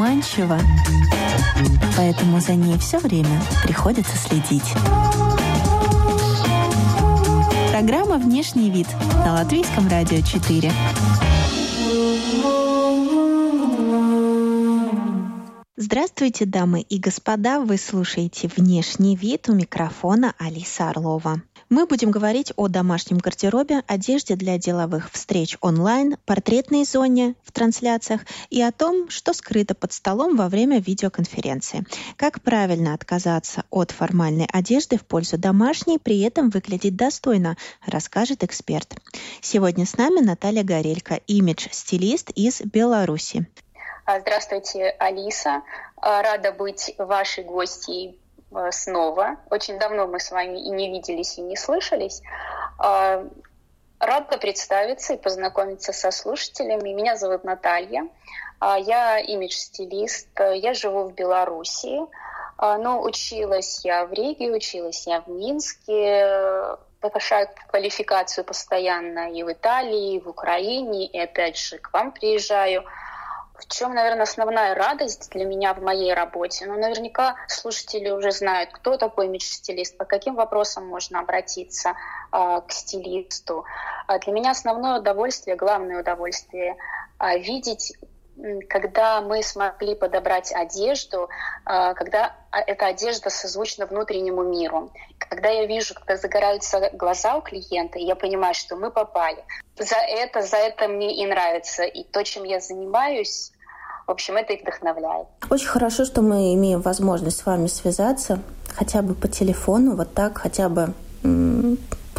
заманчива, поэтому за ней все время приходится следить. Программа «Внешний вид» на Латвийском радио 4. Здравствуйте, дамы и господа! Вы слушаете «Внешний вид» у микрофона Алиса Орлова. Мы будем говорить о домашнем гардеробе, одежде для деловых встреч онлайн, портретной зоне в трансляциях и о том, что скрыто под столом во время видеоконференции. Как правильно отказаться от формальной одежды в пользу домашней, при этом выглядеть достойно, расскажет эксперт. Сегодня с нами Наталья Горелько, имидж-стилист из Беларуси. Здравствуйте, Алиса. Рада быть вашей гостьей снова. Очень давно мы с вами и не виделись, и не слышались. Рада представиться и познакомиться со слушателями. Меня зовут Наталья. Я имидж-стилист. Я живу в Беларуси. Но училась я в Риге, училась я в Минске, повышаю квалификацию постоянно и в Италии, и в Украине, и опять же к вам приезжаю – в чем, наверное, основная радость для меня в моей работе? Ну, наверняка слушатели уже знают, кто такой имидж-стилист, по каким вопросам можно обратиться э, к стилисту. А для меня основное удовольствие, главное удовольствие э, видеть когда мы смогли подобрать одежду, а, когда эта одежда созвучна внутреннему миру. Когда я вижу, когда загораются глаза у клиента, я понимаю, что мы попали. За это, за это мне и нравится. И то, чем я занимаюсь, в общем, это их вдохновляет. Очень хорошо, что мы имеем возможность с вами связаться, хотя бы по телефону, вот так, хотя бы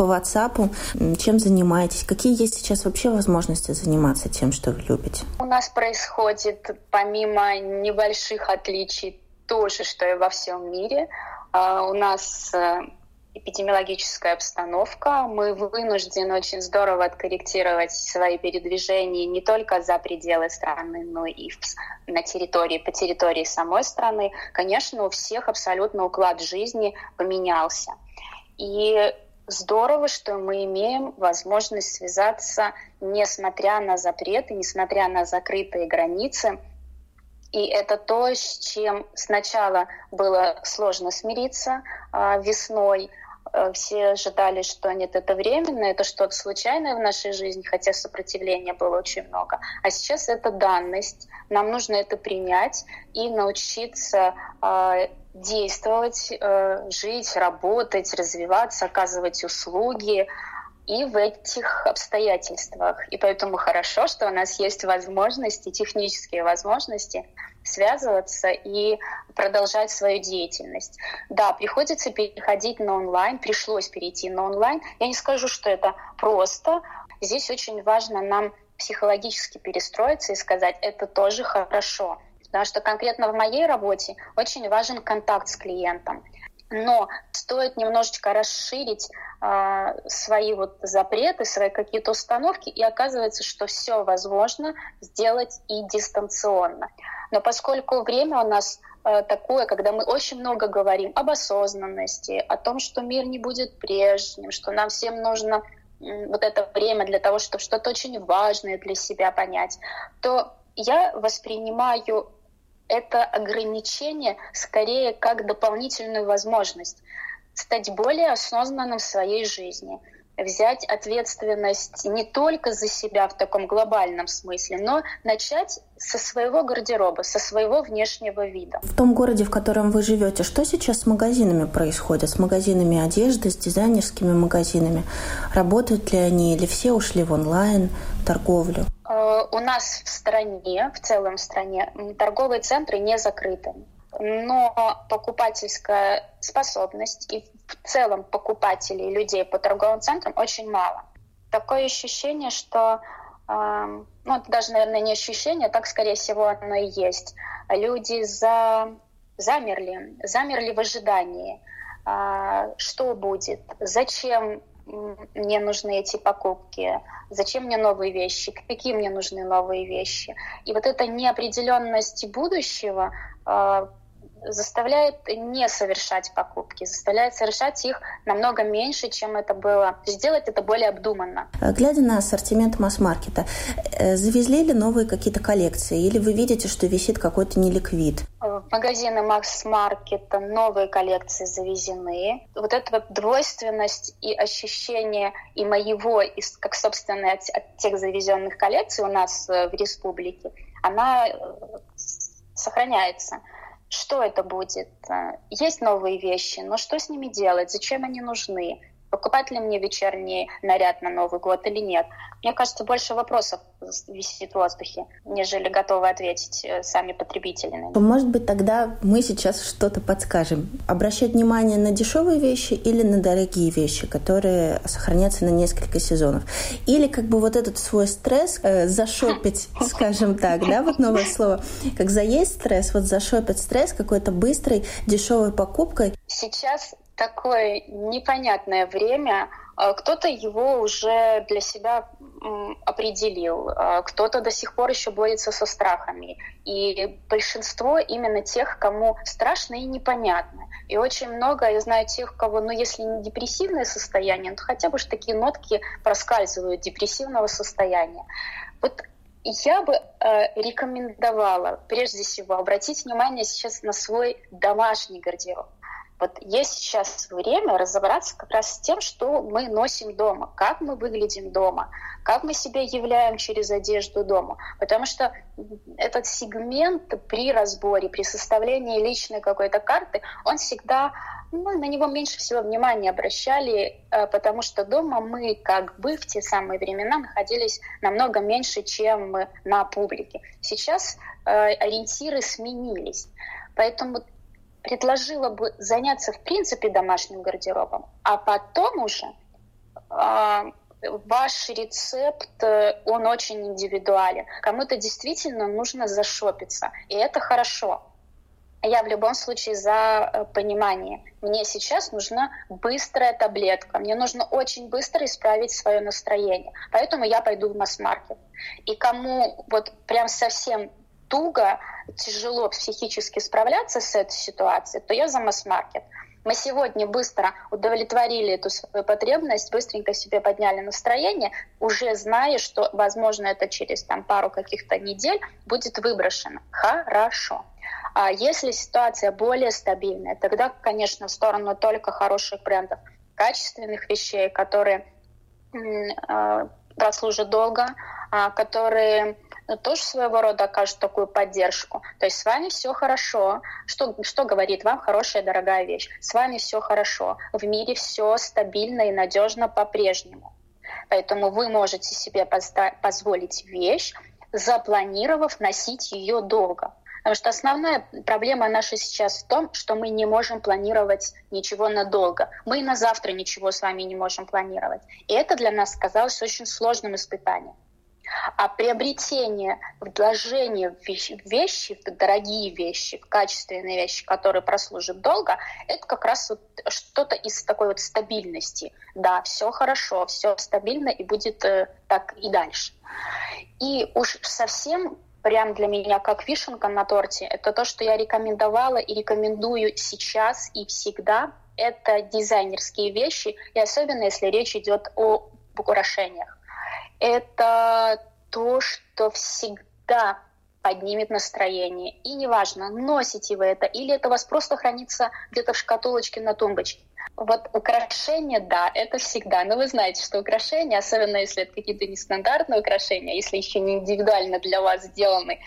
по WhatsApp. Чем занимаетесь? Какие есть сейчас вообще возможности заниматься тем, что вы любите? У нас происходит, помимо небольших отличий, то же, что и во всем мире. А, у нас э, эпидемиологическая обстановка. Мы вынуждены очень здорово откорректировать свои передвижения не только за пределы страны, но и на территории, по территории самой страны. Конечно, у всех абсолютно уклад жизни поменялся. И здорово, что мы имеем возможность связаться, несмотря на запреты, несмотря на закрытые границы. И это то, с чем сначала было сложно смириться э, весной. Э, все ожидали, что нет, это временно, это что-то случайное в нашей жизни, хотя сопротивления было очень много. А сейчас это данность. Нам нужно это принять и научиться э, действовать, э, жить, работать, развиваться, оказывать услуги и в этих обстоятельствах. И поэтому хорошо, что у нас есть возможности, технические возможности связываться и продолжать свою деятельность. Да, приходится переходить на онлайн, пришлось перейти на онлайн. Я не скажу, что это просто. Здесь очень важно нам психологически перестроиться и сказать, это тоже хорошо. Потому что конкретно в моей работе очень важен контакт с клиентом. Но стоит немножечко расширить э, свои вот запреты, свои какие-то установки, и оказывается, что все возможно сделать и дистанционно. Но поскольку время у нас э, такое, когда мы очень много говорим об осознанности, о том, что мир не будет прежним, что нам всем нужно вот это время для того, чтобы что-то очень важное для себя понять, то я воспринимаю это ограничение скорее как дополнительную возможность стать более осознанным в своей жизни, взять ответственность не только за себя в таком глобальном смысле, но начать со своего гардероба, со своего внешнего вида. В том городе, в котором вы живете, что сейчас с магазинами происходит? С магазинами одежды, с дизайнерскими магазинами? Работают ли они или все ушли в онлайн торговлю? Э, у нас в стране, в целом стране, торговые центры не закрыты но покупательская способность и в целом покупателей людей по торговым центрам очень мало. Такое ощущение, что э, ну, это даже, наверное, не ощущение, так, скорее всего, оно и есть. Люди за, замерли, замерли в ожидании, э, что будет, зачем мне нужны эти покупки, зачем мне новые вещи, какие мне нужны новые вещи. И вот эта неопределенность будущего э, заставляет не совершать покупки, заставляет совершать их намного меньше, чем это было. Сделать это более обдуманно. Глядя на ассортимент масс-маркета, э, завезли ли новые какие-то коллекции? Или вы видите, что висит какой-то неликвид? В магазины масс-маркета новые коллекции завезены. Вот эта вот двойственность и ощущение и моего, и как, собственно, от, от тех завезенных коллекций у нас э, в республике, она э, сохраняется. Что это будет? Э, есть новые вещи, но что с ними делать? Зачем они нужны? Покупать ли мне вечерний наряд на Новый год или нет. Мне кажется, больше вопросов висит в воздухе, нежели готовы ответить э, сами потребители. Может быть, тогда мы сейчас что-то подскажем. Обращать внимание на дешевые вещи или на дорогие вещи, которые сохранятся на несколько сезонов. Или как бы вот этот свой стресс э, зашопить, скажем так, да, вот новое слово, как заесть стресс, вот зашопить стресс какой-то быстрой, дешевой покупкой. Сейчас такое непонятное время. А, кто-то его уже для себя определил, а, кто-то до сих пор еще борется со страхами. И большинство именно тех, кому страшно и непонятно. И очень много, я знаю тех, кого, ну если не депрессивное состояние, то хотя бы же такие нотки проскальзывают депрессивного состояния. Вот я бы э, рекомендовала прежде всего обратить внимание сейчас на свой домашний гардероб. Вот есть сейчас время разобраться как раз с тем, что мы носим дома, как мы выглядим дома, как мы себя являем через одежду дома. Потому что этот сегмент при разборе, при составлении личной какой-то карты, он всегда ну, на него меньше всего внимания обращали, э, потому что дома мы как бы в те самые времена находились намного меньше, чем на публике. Сейчас э, ориентиры сменились. Поэтому предложила бы заняться в принципе домашним гардеробом, а потом уже э, ваш рецепт, э, он очень индивидуален. Кому-то действительно нужно зашопиться, и это хорошо. Я в любом случае за э, понимание. Мне сейчас нужна быстрая таблетка. Мне нужно очень быстро исправить свое настроение. Поэтому я пойду в масс-маркет. И кому вот прям совсем туго, тяжело психически справляться с этой ситуацией, то я за масс-маркет. Мы сегодня быстро удовлетворили эту свою потребность, быстренько себе подняли настроение, уже зная, что, возможно, это через там, пару каких-то недель будет выброшено. Хорошо. А если ситуация более стабильная, тогда, конечно, в сторону только хороших брендов, качественных вещей, которые э, прослужат долго, э, которые тоже своего рода окажут такую поддержку. То есть с вами все хорошо. Что, что говорит вам хорошая, дорогая вещь? С вами все хорошо. В мире все стабильно и надежно по-прежнему. Поэтому вы можете себе позволить вещь, запланировав носить ее долго. Потому что основная проблема наша сейчас в том, что мы не можем планировать ничего надолго. Мы и на завтра ничего с вами не можем планировать. И это для нас казалось очень сложным испытанием. А приобретение, вложение в вещи, в дорогие вещи, в качественные вещи, которые прослужат долго, это как раз вот что-то из такой вот стабильности. Да, все хорошо, все стабильно и будет э, так и дальше. И уж совсем прям для меня как вишенка на торте, это то, что я рекомендовала и рекомендую сейчас и всегда. Это дизайнерские вещи, и особенно если речь идет о украшениях это то, что всегда поднимет настроение. И неважно, носите вы это, или это у вас просто хранится где-то в шкатулочке на тумбочке. Вот украшения, да, это всегда. Но вы знаете, что украшения, особенно если это какие-то нестандартные украшения, если еще не индивидуально для вас сделаны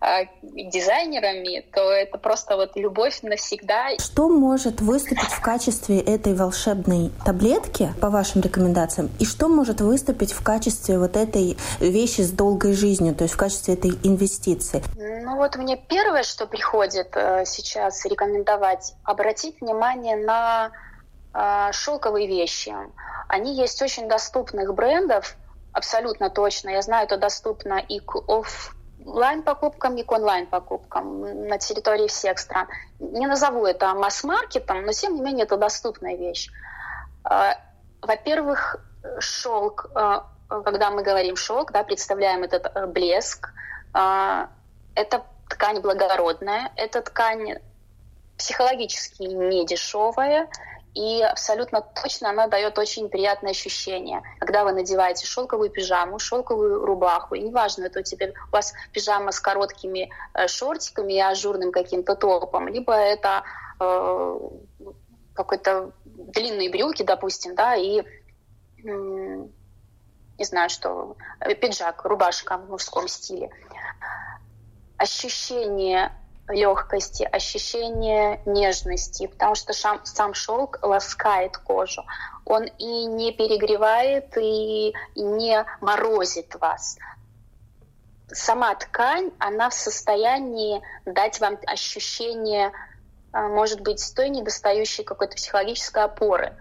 э, дизайнерами, то это просто вот любовь навсегда. Что может выступить в качестве этой волшебной таблетки, по вашим рекомендациям, и что может выступить в качестве вот этой вещи с долгой жизнью, то есть в качестве этой инвестиции? Ну вот мне первое, что приходит э, сейчас рекомендовать, обратить внимание на шелковые вещи. Они есть очень доступных брендов, абсолютно точно. Я знаю, это доступно и к офлайн покупкам, и к онлайн покупкам на территории всех стран. Не назову это масс-маркетом, но тем не менее это доступная вещь. А, во-первых, шелк, а, когда мы говорим шелк, да, представляем этот э, блеск, это ткань благородная, эта ткань психологически не дешевая, и абсолютно точно она дает очень приятное ощущение, когда вы надеваете шелковую пижаму, шелковую рубаху, и неважно, это теперь у вас пижама с короткими э, шортиками и ажурным каким-то топом, либо это э, какой-то длинные брюки, допустим, да, и не знаю, что пиджак, рубашка в мужском стиле. Ощущение легкости, ощущение нежности, потому что сам, сам шелк ласкает кожу. Он и не перегревает, и, не морозит вас. Сама ткань, она в состоянии дать вам ощущение, а, может быть, той недостающей какой-то психологической опоры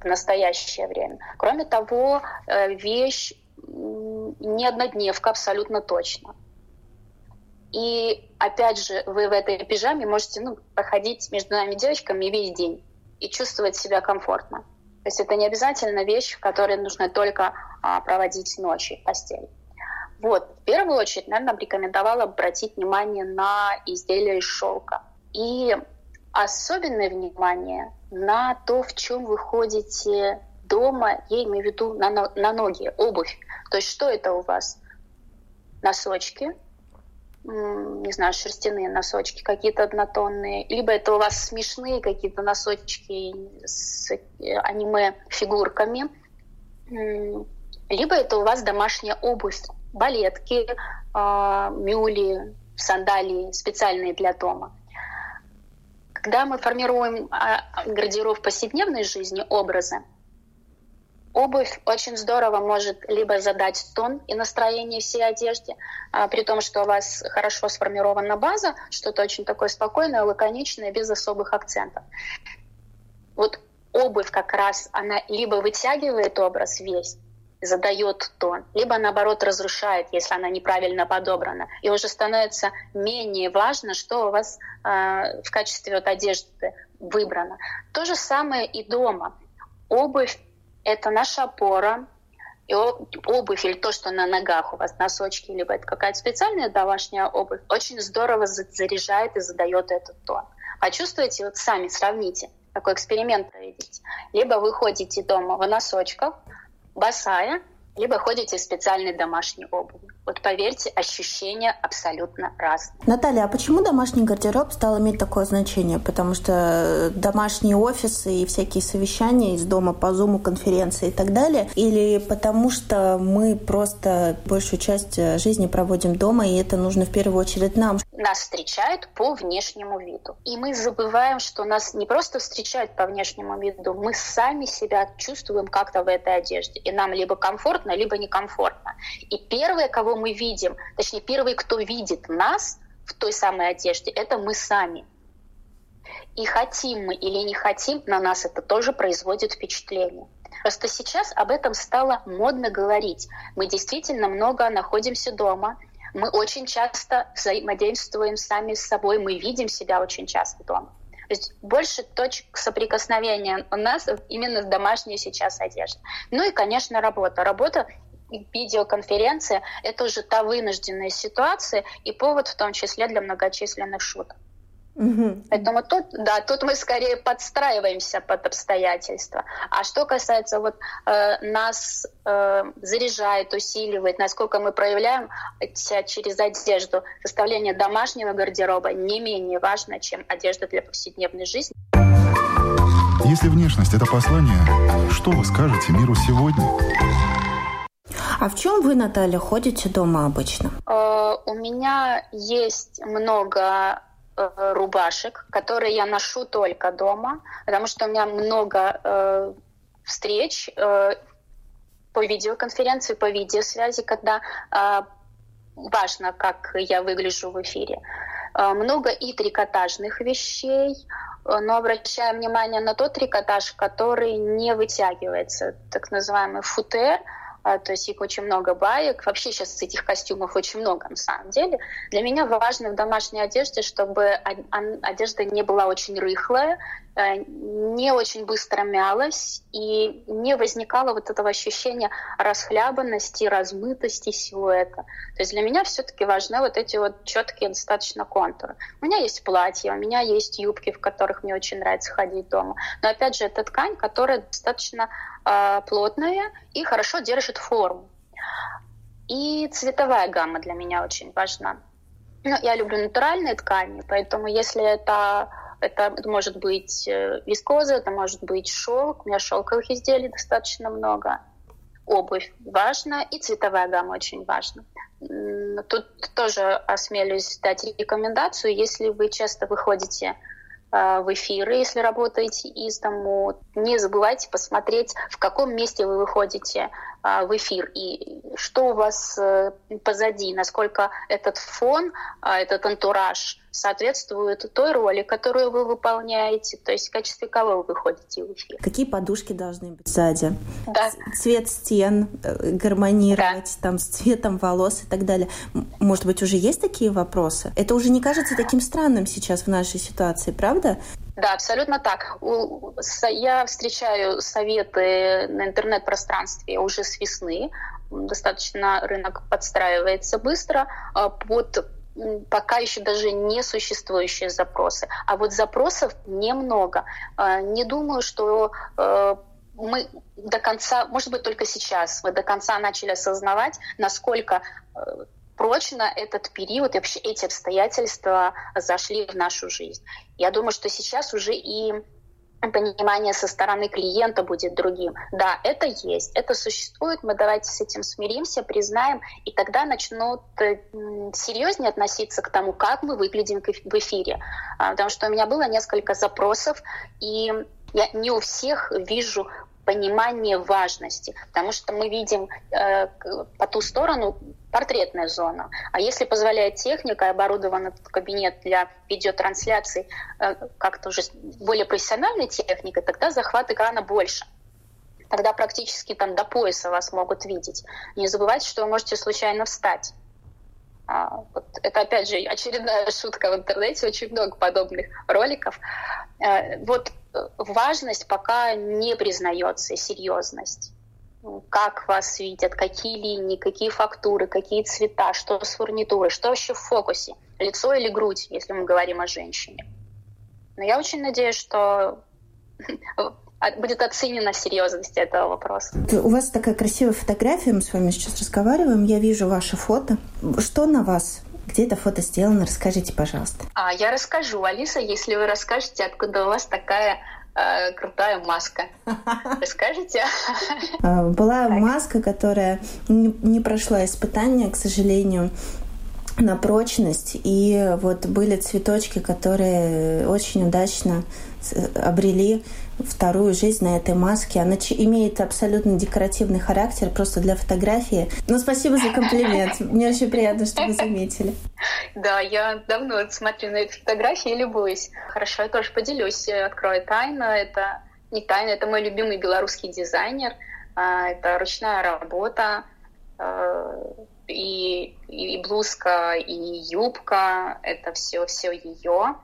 в настоящее время. Кроме того, э, вещь не однодневка абсолютно точно. И опять же, вы в этой пижаме можете ну, проходить между нами девочками весь день и чувствовать себя комфортно. То есть это не обязательно вещь, в которой нужно только а, проводить ночи в постели. Вот, в первую очередь, наверное, рекомендовала обратить внимание на изделия из шелка. И особенное внимание на то, в чем вы ходите дома, я имею в виду на, на ноги, обувь. То есть что это у вас? Носочки, не знаю, шерстяные носочки какие-то однотонные, либо это у вас смешные какие-то носочки с э, аниме-фигурками, либо это у вас домашняя обувь, балетки, а, мюли, сандалии специальные для дома. Когда мы формируем а, гардероб повседневной жизни, образы, Обувь очень здорово может либо задать тон и настроение всей одежде, а, при том, что у вас хорошо сформирована база, что-то очень такое спокойное, лаконичное, без особых акцентов. Вот обувь как раз, она либо вытягивает образ весь, задает тон, либо наоборот разрушает, если она неправильно подобрана. И уже становится менее важно, что у вас э, в качестве вот одежды выбрано. То же самое и дома. Обувь это наша опора, и обувь или то, что на ногах у вас, носочки, либо это какая-то специальная домашняя обувь, очень здорово заряжает и задает этот тон. Почувствуйте, вот сами сравните, такой эксперимент проведите. Либо вы ходите дома в носочках, босая, либо ходите в специальной домашней обуви. Вот поверьте, ощущения абсолютно разные. Наталья, а почему домашний гардероб стал иметь такое значение? Потому что домашние офисы и всякие совещания из дома по зуму, конференции и так далее? Или потому что мы просто большую часть жизни проводим дома, и это нужно в первую очередь нам? Нас встречают по внешнему виду. И мы забываем, что нас не просто встречают по внешнему виду, мы сами себя чувствуем как-то в этой одежде. И нам либо комфортно, либо некомфортно. И первое, кого мы видим, точнее, первый, кто видит нас в той самой одежде, это мы сами. И хотим мы или не хотим, на нас это тоже производит впечатление. Просто сейчас об этом стало модно говорить. Мы действительно много находимся дома, мы очень часто взаимодействуем сами с собой, мы видим себя очень часто дома. То есть больше точек соприкосновения у нас именно с домашней сейчас одеждой. Ну и, конечно, работа. Работа видеоконференция — это уже та вынужденная ситуация и повод в том числе для многочисленных шуток. Угу. Поэтому тут, да, тут мы скорее подстраиваемся под обстоятельства. А что касается вот э, нас э, заряжает, усиливает, насколько мы проявляем себя через одежду, составление домашнего гардероба не менее важно, чем одежда для повседневной жизни. Если внешность это послание, что вы скажете миру сегодня? А в чем вы, Наталья, ходите дома обычно? Э, у меня есть много э, рубашек, которые я ношу только дома, потому что у меня много э, встреч по видеоконференции, по видеосвязи, когда важно, как я выгляжу в эфире. Много и трикотажных вещей, но обращаем внимание на тот трикотаж, который не вытягивается, так называемый футер – то есть их очень много баек. Вообще сейчас этих костюмов очень много на самом деле. Для меня важно в домашней одежде, чтобы одежда не была очень рыхлая, не очень быстро мялась и не возникало вот этого ощущения расхлябанности, размытости силуэта. То есть для меня все-таки важны вот эти вот четкие достаточно контуры. У меня есть платье, у меня есть юбки, в которых мне очень нравится ходить дома. Но опять же, это ткань, которая достаточно э, плотная и хорошо держит форму. И цветовая гамма для меня очень важна. Ну, я люблю натуральные ткани, поэтому если это это может быть э, вискоза, это может быть шелк. У меня шелковых изделий достаточно много. Обувь важна и цветовая гамма очень важна. Тут тоже осмелюсь дать рекомендацию, если вы часто выходите э, в эфиры, если работаете из дому. Не забывайте посмотреть, в каком месте вы выходите в эфир и что у вас позади, насколько этот фон, этот антураж соответствует той роли, которую вы выполняете, то есть в качестве кого вы выходите в эфир. Какие подушки должны быть сзади? Да. Цвет стен э, гармонировать да. там с цветом волос и так далее. Может быть, уже есть такие вопросы? Это уже не кажется таким странным сейчас в нашей ситуации, правда? Да, абсолютно так. Я встречаю советы на интернет-пространстве уже с весны. Достаточно рынок подстраивается быстро а, под пока еще даже не существующие запросы. А вот запросов немного. А, не думаю, что э, мы до конца, может быть, только сейчас мы до конца начали осознавать, насколько э, прочно этот период и вообще эти обстоятельства зашли в нашу жизнь. Я думаю, что сейчас уже и понимание со стороны клиента будет другим. Да, это есть, это существует, мы давайте с этим смиримся, признаем, и тогда начнут э, серьезнее относиться к тому, как мы выглядим в эфире. А, потому что у меня было несколько запросов, и я не у всех вижу понимание важности, потому что мы видим э, по ту сторону портретная зона. А если позволяет техника оборудован кабинет для видеотрансляции э, как-то уже более профессиональной техникой, тогда захват экрана больше. Тогда практически там до пояса вас могут видеть. Не забывайте, что вы можете случайно встать. А, вот это, опять же, очередная шутка в интернете, очень много подобных роликов. Э, вот э, важность пока не признается, серьезность. Как вас видят, какие линии, какие фактуры, какие цвета, что с фурнитурой, что вообще в фокусе, лицо или грудь, если мы говорим о женщине. Но я очень надеюсь, что будет оценена серьезность этого вопроса. У вас такая красивая фотография, мы с вами сейчас разговариваем, я вижу ваше фото. Что на вас? Где это фото сделано? Расскажите, пожалуйста. А, я расскажу, Алиса, если вы расскажете, откуда у вас такая э, крутая маска. Расскажите? А, была маска, которая не прошла испытания, к сожалению на прочность. И вот были цветочки, которые очень удачно обрели вторую жизнь на этой маске. Она имеет абсолютно декоративный характер, просто для фотографии. Но спасибо за комплимент. Мне очень приятно, что вы заметили. Да, я давно смотрю на эти фотографии и любуюсь. Хорошо, я тоже поделюсь, открою тайну. Это не тайна, это мой любимый белорусский дизайнер. А, это ручная работа. А, и, и блузка, и юбка, это все, все ее.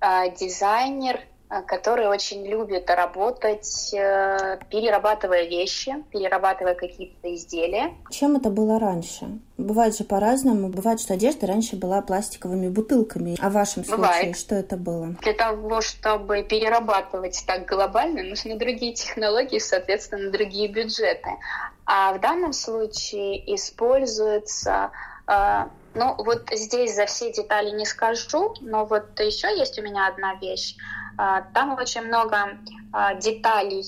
А, дизайнер который очень любит работать, э, перерабатывая вещи, перерабатывая какие-то изделия. Чем это было раньше? Бывает же по-разному. Бывает, что одежда раньше была пластиковыми бутылками. А в вашем случае Бывает. что это было? Для того, чтобы перерабатывать так глобально, нужны другие технологии, соответственно, другие бюджеты. А в данном случае используется э, ну, вот здесь за все детали не скажу, но вот еще есть у меня одна вещь. А, там очень много а, деталей.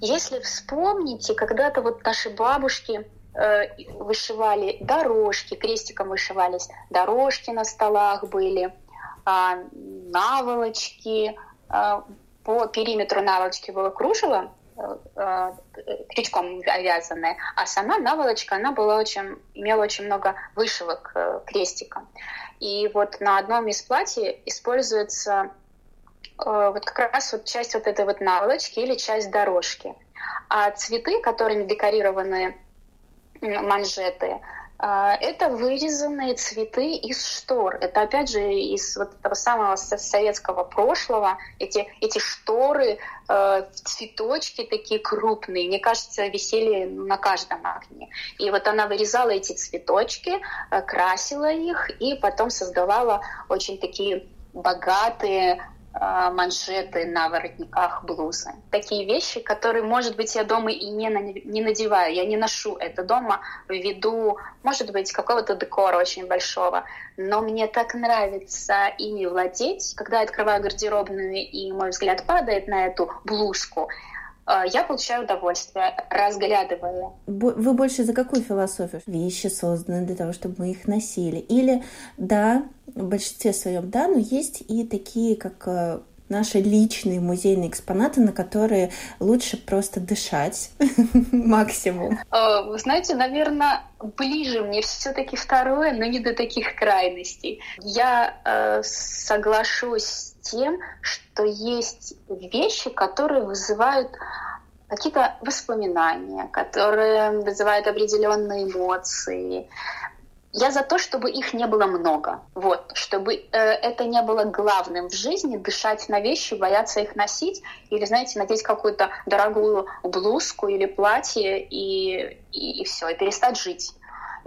Если вспомните, когда-то вот наши бабушки э, вышивали дорожки, крестиком вышивались, дорожки на столах были, а, наволочки, по периметру наволочки было кружево, э, э, крючком вязаная, а сама наволочка, она была очень, имела очень много вышивок крестиком. И вот на одном из платьев используется вот как раз вот часть вот этой вот наволочки или часть дорожки. А цветы, которыми декорированы манжеты, а, это вырезанные цветы из штор. Это, опять же, из вот этого самого советского прошлого. Эти, эти шторы, э, цветочки такие крупные, мне кажется, висели на каждом окне. И вот она вырезала эти цветочки, э, красила их и потом создавала очень такие богатые манжеты на воротниках блузы. Такие вещи, которые, может быть, я дома и не, не надеваю, я не ношу это дома ввиду, может быть, какого-то декора очень большого. Но мне так нравится ими владеть, когда я открываю гардеробную, и мой взгляд падает на эту блузку, а, я получаю удовольствие, разглядывая. Вы больше за какую философию? Вещи созданы для того, чтобы мы их носили. Или, да, в большинстве своем, да, но есть и такие, как э, наши личные музейные экспонаты, на которые лучше просто дышать максимум? А, вы знаете, наверное, ближе мне все-таки второе, но не до таких крайностей. Я э, соглашусь тем, что есть вещи, которые вызывают какие-то воспоминания, которые вызывают определенные эмоции. Я за то, чтобы их не было много. Вот, чтобы э, это не было главным в жизни, дышать на вещи, бояться их носить, или, знаете, надеть какую-то дорогую блузку или платье и, и, и все, и перестать жить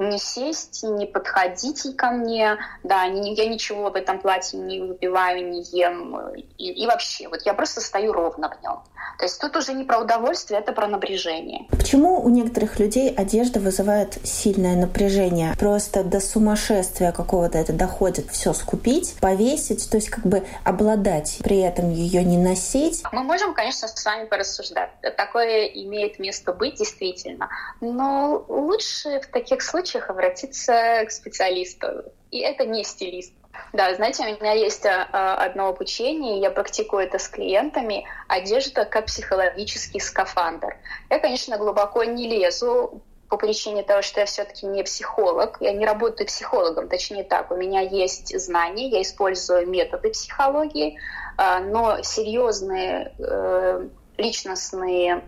не сесть, не подходите ко мне, да, не, я ничего в этом платье не выпиваю, не ем, и, и вообще, вот я просто стою ровно в нем. То есть тут уже не про удовольствие, это про напряжение. Почему у некоторых людей одежда вызывает сильное напряжение? Просто до сумасшествия какого-то это доходит все скупить, повесить, то есть как бы обладать, при этом ее не носить. Мы можем, конечно, с вами порассуждать. Такое имеет место быть действительно. Но лучше в таких случаях обратиться к специалисту. И это не стилист. Да, знаете, у меня есть а, одно обучение, я практикую это с клиентами, одежда как психологический скафандр. Я, конечно, глубоко не лезу по причине того, что я все-таки не психолог, я не работаю психологом, точнее так, у меня есть знания, я использую методы психологии, а, но серьезные э, личностные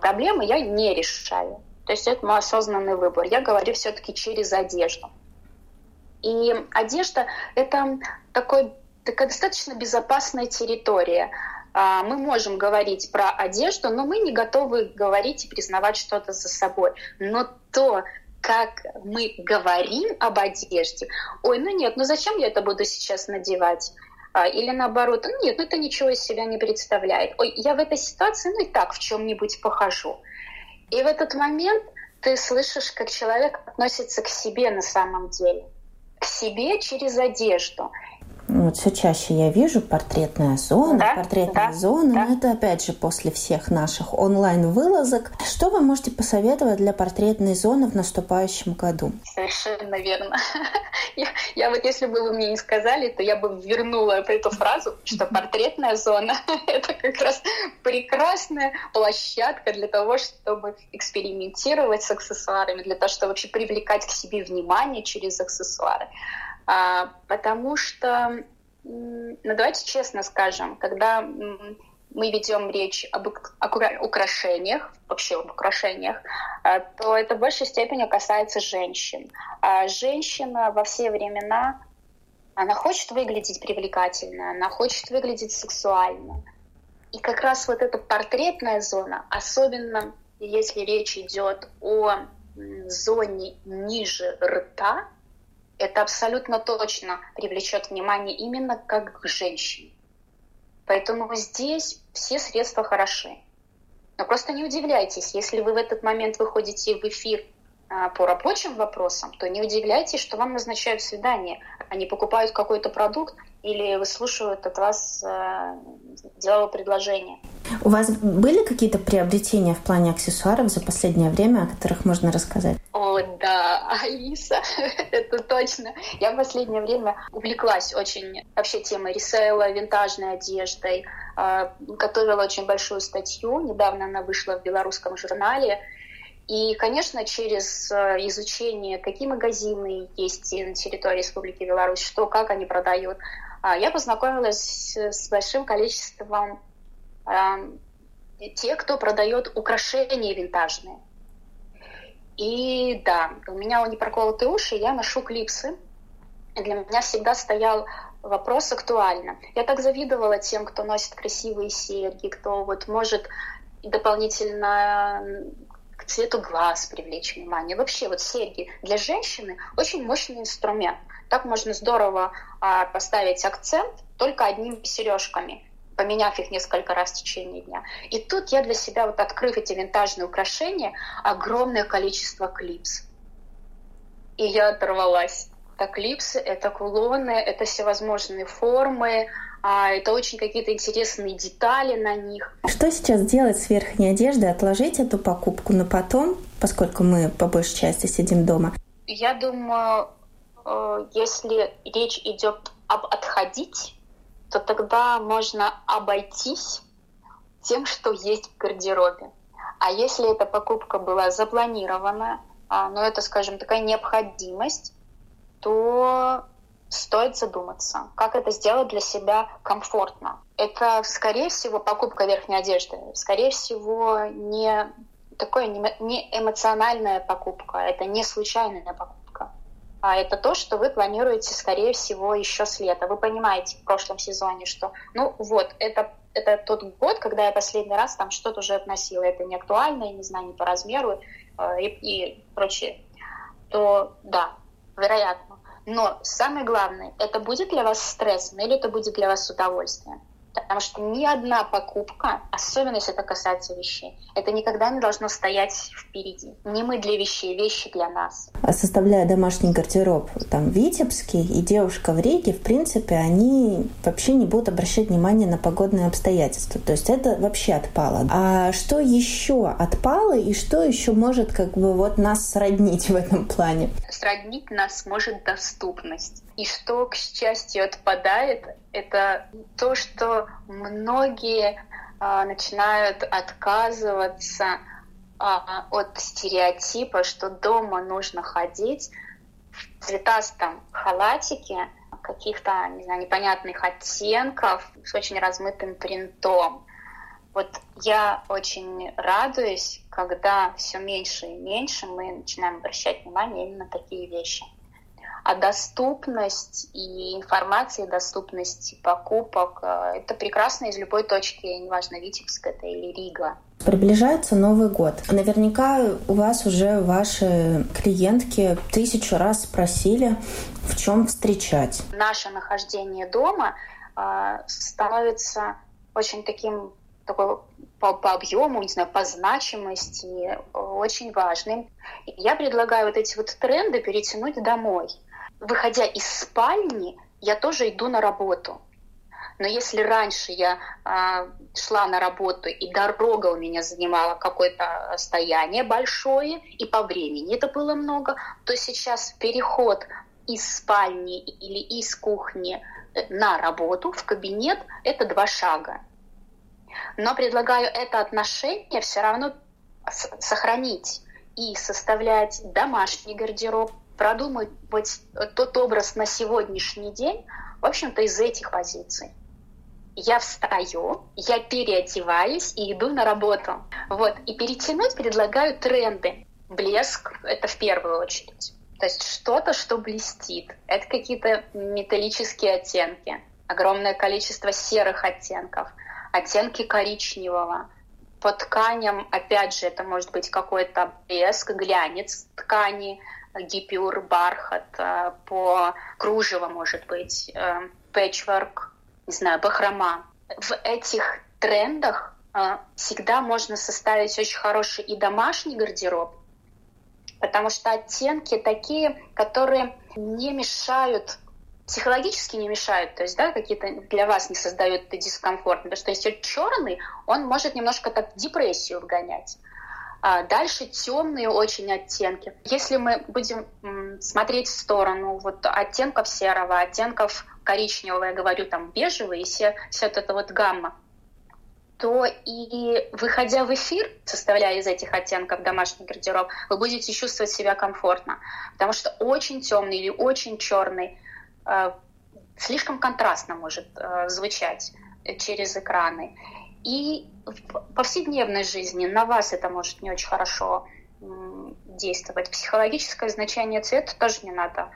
проблемы я не решаю. То есть это мой осознанный выбор. Я говорю все-таки через одежду. И одежда — это такой, такая достаточно безопасная территория. А, мы можем говорить про одежду, но мы не готовы говорить и признавать что-то за собой. Но то, как мы говорим об одежде, ой, ну нет, ну зачем я это буду сейчас надевать? А, или наоборот, ну нет, ну это ничего из себя не представляет. Ой, я в этой ситуации, ну и так в чем-нибудь похожу. И в этот момент ты слышишь, как человек относится к себе на самом деле – к себе через одежду. Вот все чаще я вижу портретная зона, да, портретная да, зона, да. но это опять же после всех наших онлайн-вылазок. Что вы можете посоветовать для портретной зоны в наступающем году? Совершенно верно. Я, я вот если бы вы мне не сказали, то я бы вернула эту фразу, что портретная зона — это как раз прекрасная площадка для того, чтобы экспериментировать с аксессуарами, для того, чтобы вообще привлекать к себе внимание через аксессуары. А, потому что, ну давайте честно скажем, когда мы ведем речь об украшениях, вообще об украшениях, а, то это в большей степени касается женщин. А женщина во все времена, она хочет выглядеть привлекательно, она хочет выглядеть сексуально. И как раз вот эта портретная зона, особенно если речь идет о зоне ниже рта, это абсолютно точно привлечет внимание именно как к женщине. Поэтому здесь все средства хороши. Но просто не удивляйтесь, если вы в этот момент выходите в эфир по рабочим вопросам, то не удивляйтесь, что вам назначают свидание. Они покупают какой-то продукт или выслушивают от вас э, деловое предложение. У вас были какие-то приобретения в плане аксессуаров за последнее время, о которых можно рассказать? О, да, Алиса, это точно. Я в последнее время увлеклась очень вообще темой ресейла, винтажной одеждой, э, готовила очень большую статью, недавно она вышла в белорусском журнале, и, конечно, через э, изучение, какие магазины есть на территории Республики Беларусь, что, как они продают, а, я познакомилась с большим количеством те, кто продает украшения винтажные. И да, у меня не проколотые уши, я ношу клипсы. Для меня всегда стоял вопрос актуально. Я так завидовала тем, кто носит красивые серьги, кто вот может дополнительно цвету глаз привлечь внимание. Вообще вот серьги для женщины очень мощный инструмент. Так можно здорово а, поставить акцент только одними сережками поменяв их несколько раз в течение дня. И тут я для себя, вот открыв эти винтажные украшения, огромное количество клипс. И я оторвалась. Это клипсы, это кулоны, это всевозможные формы, а это очень какие-то интересные детали на них. Что сейчас делать с верхней одеждой? Отложить эту покупку на потом, поскольку мы по большей части сидим дома? Я думаю, э, если речь идет об отходить, то тогда можно обойтись тем, что есть в гардеробе. А если эта покупка была запланирована, а, но это, скажем, такая необходимость, то стоит задуматься, как это сделать для себя комфортно. Это, скорее всего, покупка верхней одежды. Скорее всего, не такое не эмоциональная покупка, это не случайная покупка а это то, что вы планируете, скорее всего, еще с лета. Вы понимаете в прошлом сезоне, что, ну вот, это, это тот год, когда я последний раз там что-то уже относила, это не актуально, я не знаю, не по размеру э, и, и прочее, то да, вероятно. Но самое главное, это будет для вас стрессом или это будет для вас удовольствием? Потому что ни одна покупка, особенно если это касается вещей, это никогда не должно стоять впереди. Не мы для вещей, вещи для нас. А составляя домашний гардероб, там Витебский и девушка в Риге, в принципе, они вообще не будут обращать внимание на погодные обстоятельства. То есть это вообще отпало. А что еще отпало и что еще может как бы вот нас сроднить в этом плане? Сроднить нас может доступность. И что, к счастью, отпадает, это то, что многие а, начинают отказываться а, от стереотипа, что дома нужно ходить в цветастом халатике, каких-то, не знаю, непонятных оттенков с очень размытым принтом. Вот я очень радуюсь, когда все меньше и меньше мы начинаем обращать внимание именно на такие вещи а доступность и информация, доступность покупок э, — это прекрасно из любой точки, неважно, Витебск это или Рига. Приближается Новый год. Наверняка у вас уже ваши клиентки тысячу раз спросили, в чем встречать. Наше нахождение дома э, становится очень таким такой по, по объему, не знаю, по значимости очень важным. Я предлагаю вот эти вот тренды перетянуть домой выходя из спальни, я тоже иду на работу. Но если раньше я э, шла на работу, и дорога у меня занимала какое-то расстояние большое, и по времени это было много, то сейчас переход из спальни или из кухни э, на работу в кабинет – это два шага. Но предлагаю это отношение все равно сохранить и составлять домашний гардероб, продумать тот образ на сегодняшний день, в общем-то, из этих позиций. Я встаю, я переодеваюсь и иду на работу. Вот. И перетянуть предлагаю тренды. Блеск — это в первую очередь. То есть что-то, что блестит. Это какие-то металлические оттенки. Огромное количество серых оттенков. Оттенки коричневого. По тканям, опять же, это может быть какой-то блеск, глянец ткани, гипюр, бархат, э, по кружево, может быть, пэтчворк, не знаю, бахрома. В этих трендах э, всегда можно составить очень хороший и домашний гардероб, потому что оттенки такие, которые не мешают психологически не мешают, то есть, да, какие-то для вас не создают дискомфорт, потому что если черный, он может немножко так депрессию вгонять. А дальше темные очень оттенки. Если мы будем смотреть в сторону вот оттенков серого, оттенков коричневого, я говорю там бежевый и все, все это вот гамма, то и выходя в эфир, составляя из этих оттенков домашний гардероб, вы будете чувствовать себя комфортно. Потому что очень темный или очень черный э, слишком контрастно может э, звучать через экраны. И в повседневной жизни на вас это может не очень хорошо действовать. Психологическое значение цвета тоже не надо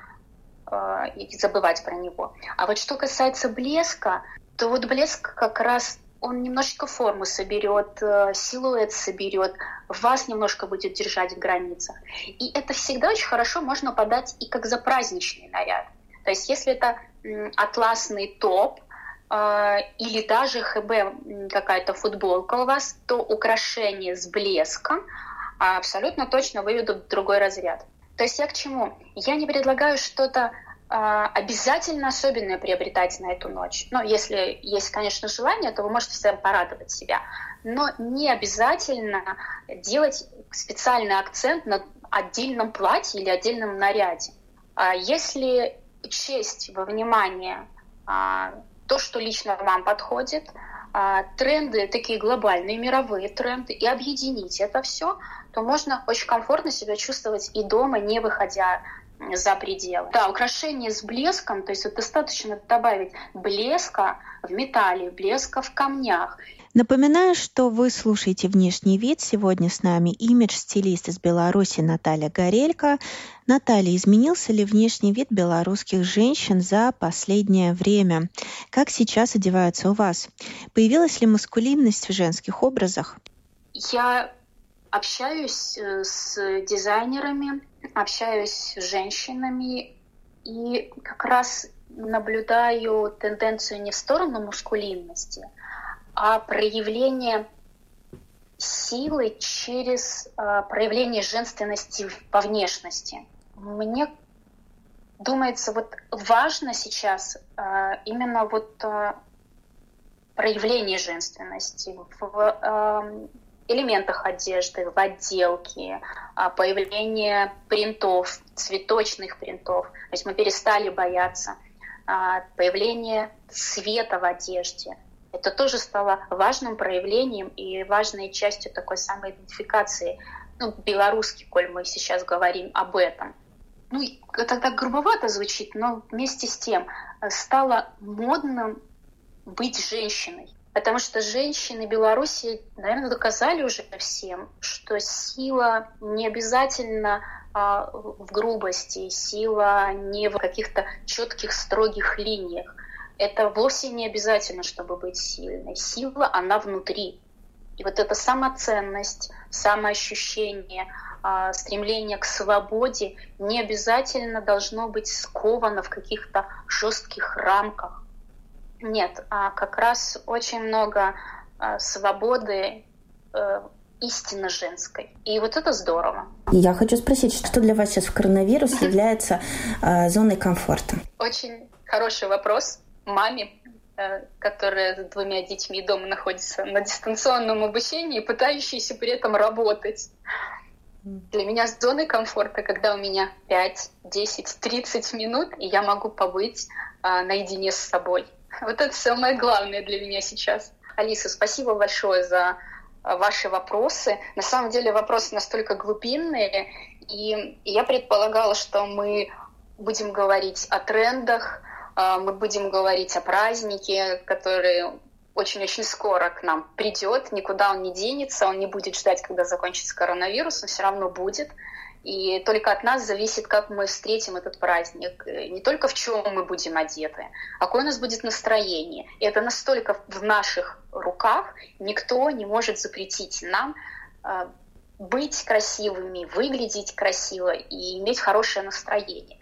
э, забывать про него. А вот что касается блеска, то вот блеск как раз он немножечко форму соберет, э, силуэт соберет, вас немножко будет держать в границах. И это всегда очень хорошо можно подать и как за праздничный наряд. То есть если это атласный топ, или даже ХБ какая-то футболка у вас, то украшения с блеском абсолютно точно выведут в другой разряд. То есть я к чему? Я не предлагаю что-то а, обязательно особенное приобретать на эту ночь. Но если есть, конечно, желание, то вы можете всегда порадовать себя. Но не обязательно делать специальный акцент на отдельном платье или отдельном наряде. А если честь во внимание а, то, что лично вам подходит, тренды, такие глобальные мировые тренды, и объединить это все, то можно очень комфортно себя чувствовать и дома, не выходя за пределы. Да, украшение с блеском, то есть вот достаточно добавить блеска в металле, блеска в камнях. Напоминаю, что вы слушаете «Внешний вид». Сегодня с нами имидж-стилист из Беларуси Наталья Горелько. Наталья, изменился ли внешний вид белорусских женщин за последнее время? Как сейчас одеваются у вас? Появилась ли маскулинность в женских образах? Я общаюсь э, с дизайнерами, общаюсь с женщинами и как раз наблюдаю тенденцию не в сторону мускулинности, а проявление силы через э, проявление женственности по внешности. Мне думается, вот важно сейчас э, именно вот э, проявление женственности в э, элементах одежды, в отделке, а, появление принтов, цветочных принтов. То есть мы перестали бояться а, появление цвета в одежде. Это тоже стало важным проявлением и важной частью такой самоидентификации, ну, белорусский, коль мы сейчас говорим об этом. Ну, это так грубовато звучит, но вместе с тем э, стало модным быть женщиной. Потому что женщины Беларуси, наверное, доказали уже всем, что сила не обязательно а, в грубости, сила не в каких-то четких, строгих линиях. Это вовсе не обязательно, чтобы быть сильной. Сила, она внутри. И вот эта самоценность, самоощущение, а, стремление к свободе не обязательно должно быть сковано в каких-то жестких рамках нет, а как раз очень много а, свободы э, истинно женской. И вот это здорово. Я хочу спросить, что для вас сейчас в коронавирус является э, зоной комфорта? Очень хороший вопрос. Маме, э, которая с двумя детьми дома находится на дистанционном обучении, пытающейся при этом работать. Для меня зоной комфорта, когда у меня 5, 10, 30 минут, и я могу побыть э, наедине с собой. Вот это самое главное для меня сейчас. Алиса, спасибо большое за а, ваши вопросы. На самом деле вопросы настолько глубинные, и я предполагала, что мы будем говорить о трендах, а, мы будем говорить о празднике, который очень-очень скоро к нам придет, никуда он не денется, он не будет ждать, когда закончится коронавирус, он все равно будет. И только от нас зависит, как мы встретим этот праздник. Не только в чем мы будем одеты, а какое у нас будет настроение. И это настолько в наших руках, никто не может запретить нам э, быть красивыми, выглядеть красиво и иметь хорошее настроение.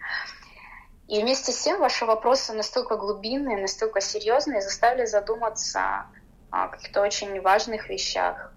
И вместе с тем ваши вопросы настолько глубинные, настолько серьезные, заставили задуматься о каких-то очень важных вещах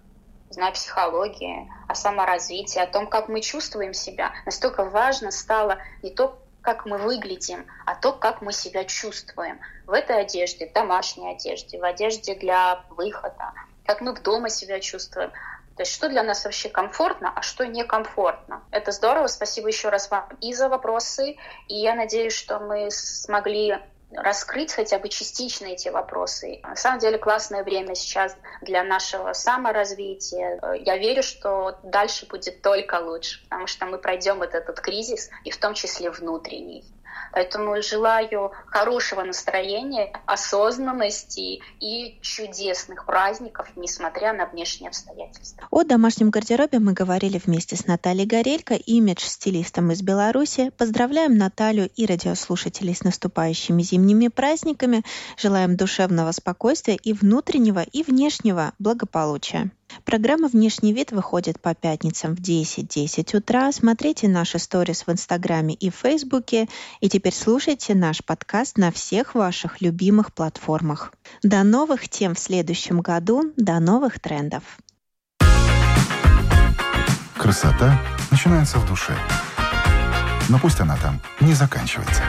знаю, психологии, о саморазвитии, о том, как мы чувствуем себя. Настолько важно стало не то, как мы выглядим, а то, как мы себя чувствуем. В этой одежде, в домашней одежде, в одежде для выхода, как мы в дома себя чувствуем. То есть что для нас вообще комфортно, а что некомфортно. Это здорово. Спасибо еще раз вам и за вопросы. И я надеюсь, что мы смогли раскрыть хотя бы частично эти вопросы. На самом деле классное время сейчас для нашего саморазвития. Я верю, что дальше будет только лучше, потому что мы пройдем вот этот кризис, и в том числе внутренний. Поэтому желаю хорошего настроения, осознанности и чудесных праздников, несмотря на внешние обстоятельства. О домашнем гардеробе мы говорили вместе с Натальей Горелько, имидж-стилистом из Беларуси. Поздравляем Наталью и радиослушателей с наступающими зимними праздниками. Желаем душевного спокойствия и внутреннего, и внешнего благополучия. Программа «Внешний вид» выходит по пятницам в 10.10 10 утра. Смотрите наши сторис в Инстаграме и Фейсбуке. И теперь слушайте наш подкаст на всех ваших любимых платформах. До новых тем в следующем году. До новых трендов. Красота начинается в душе. Но пусть она там не заканчивается.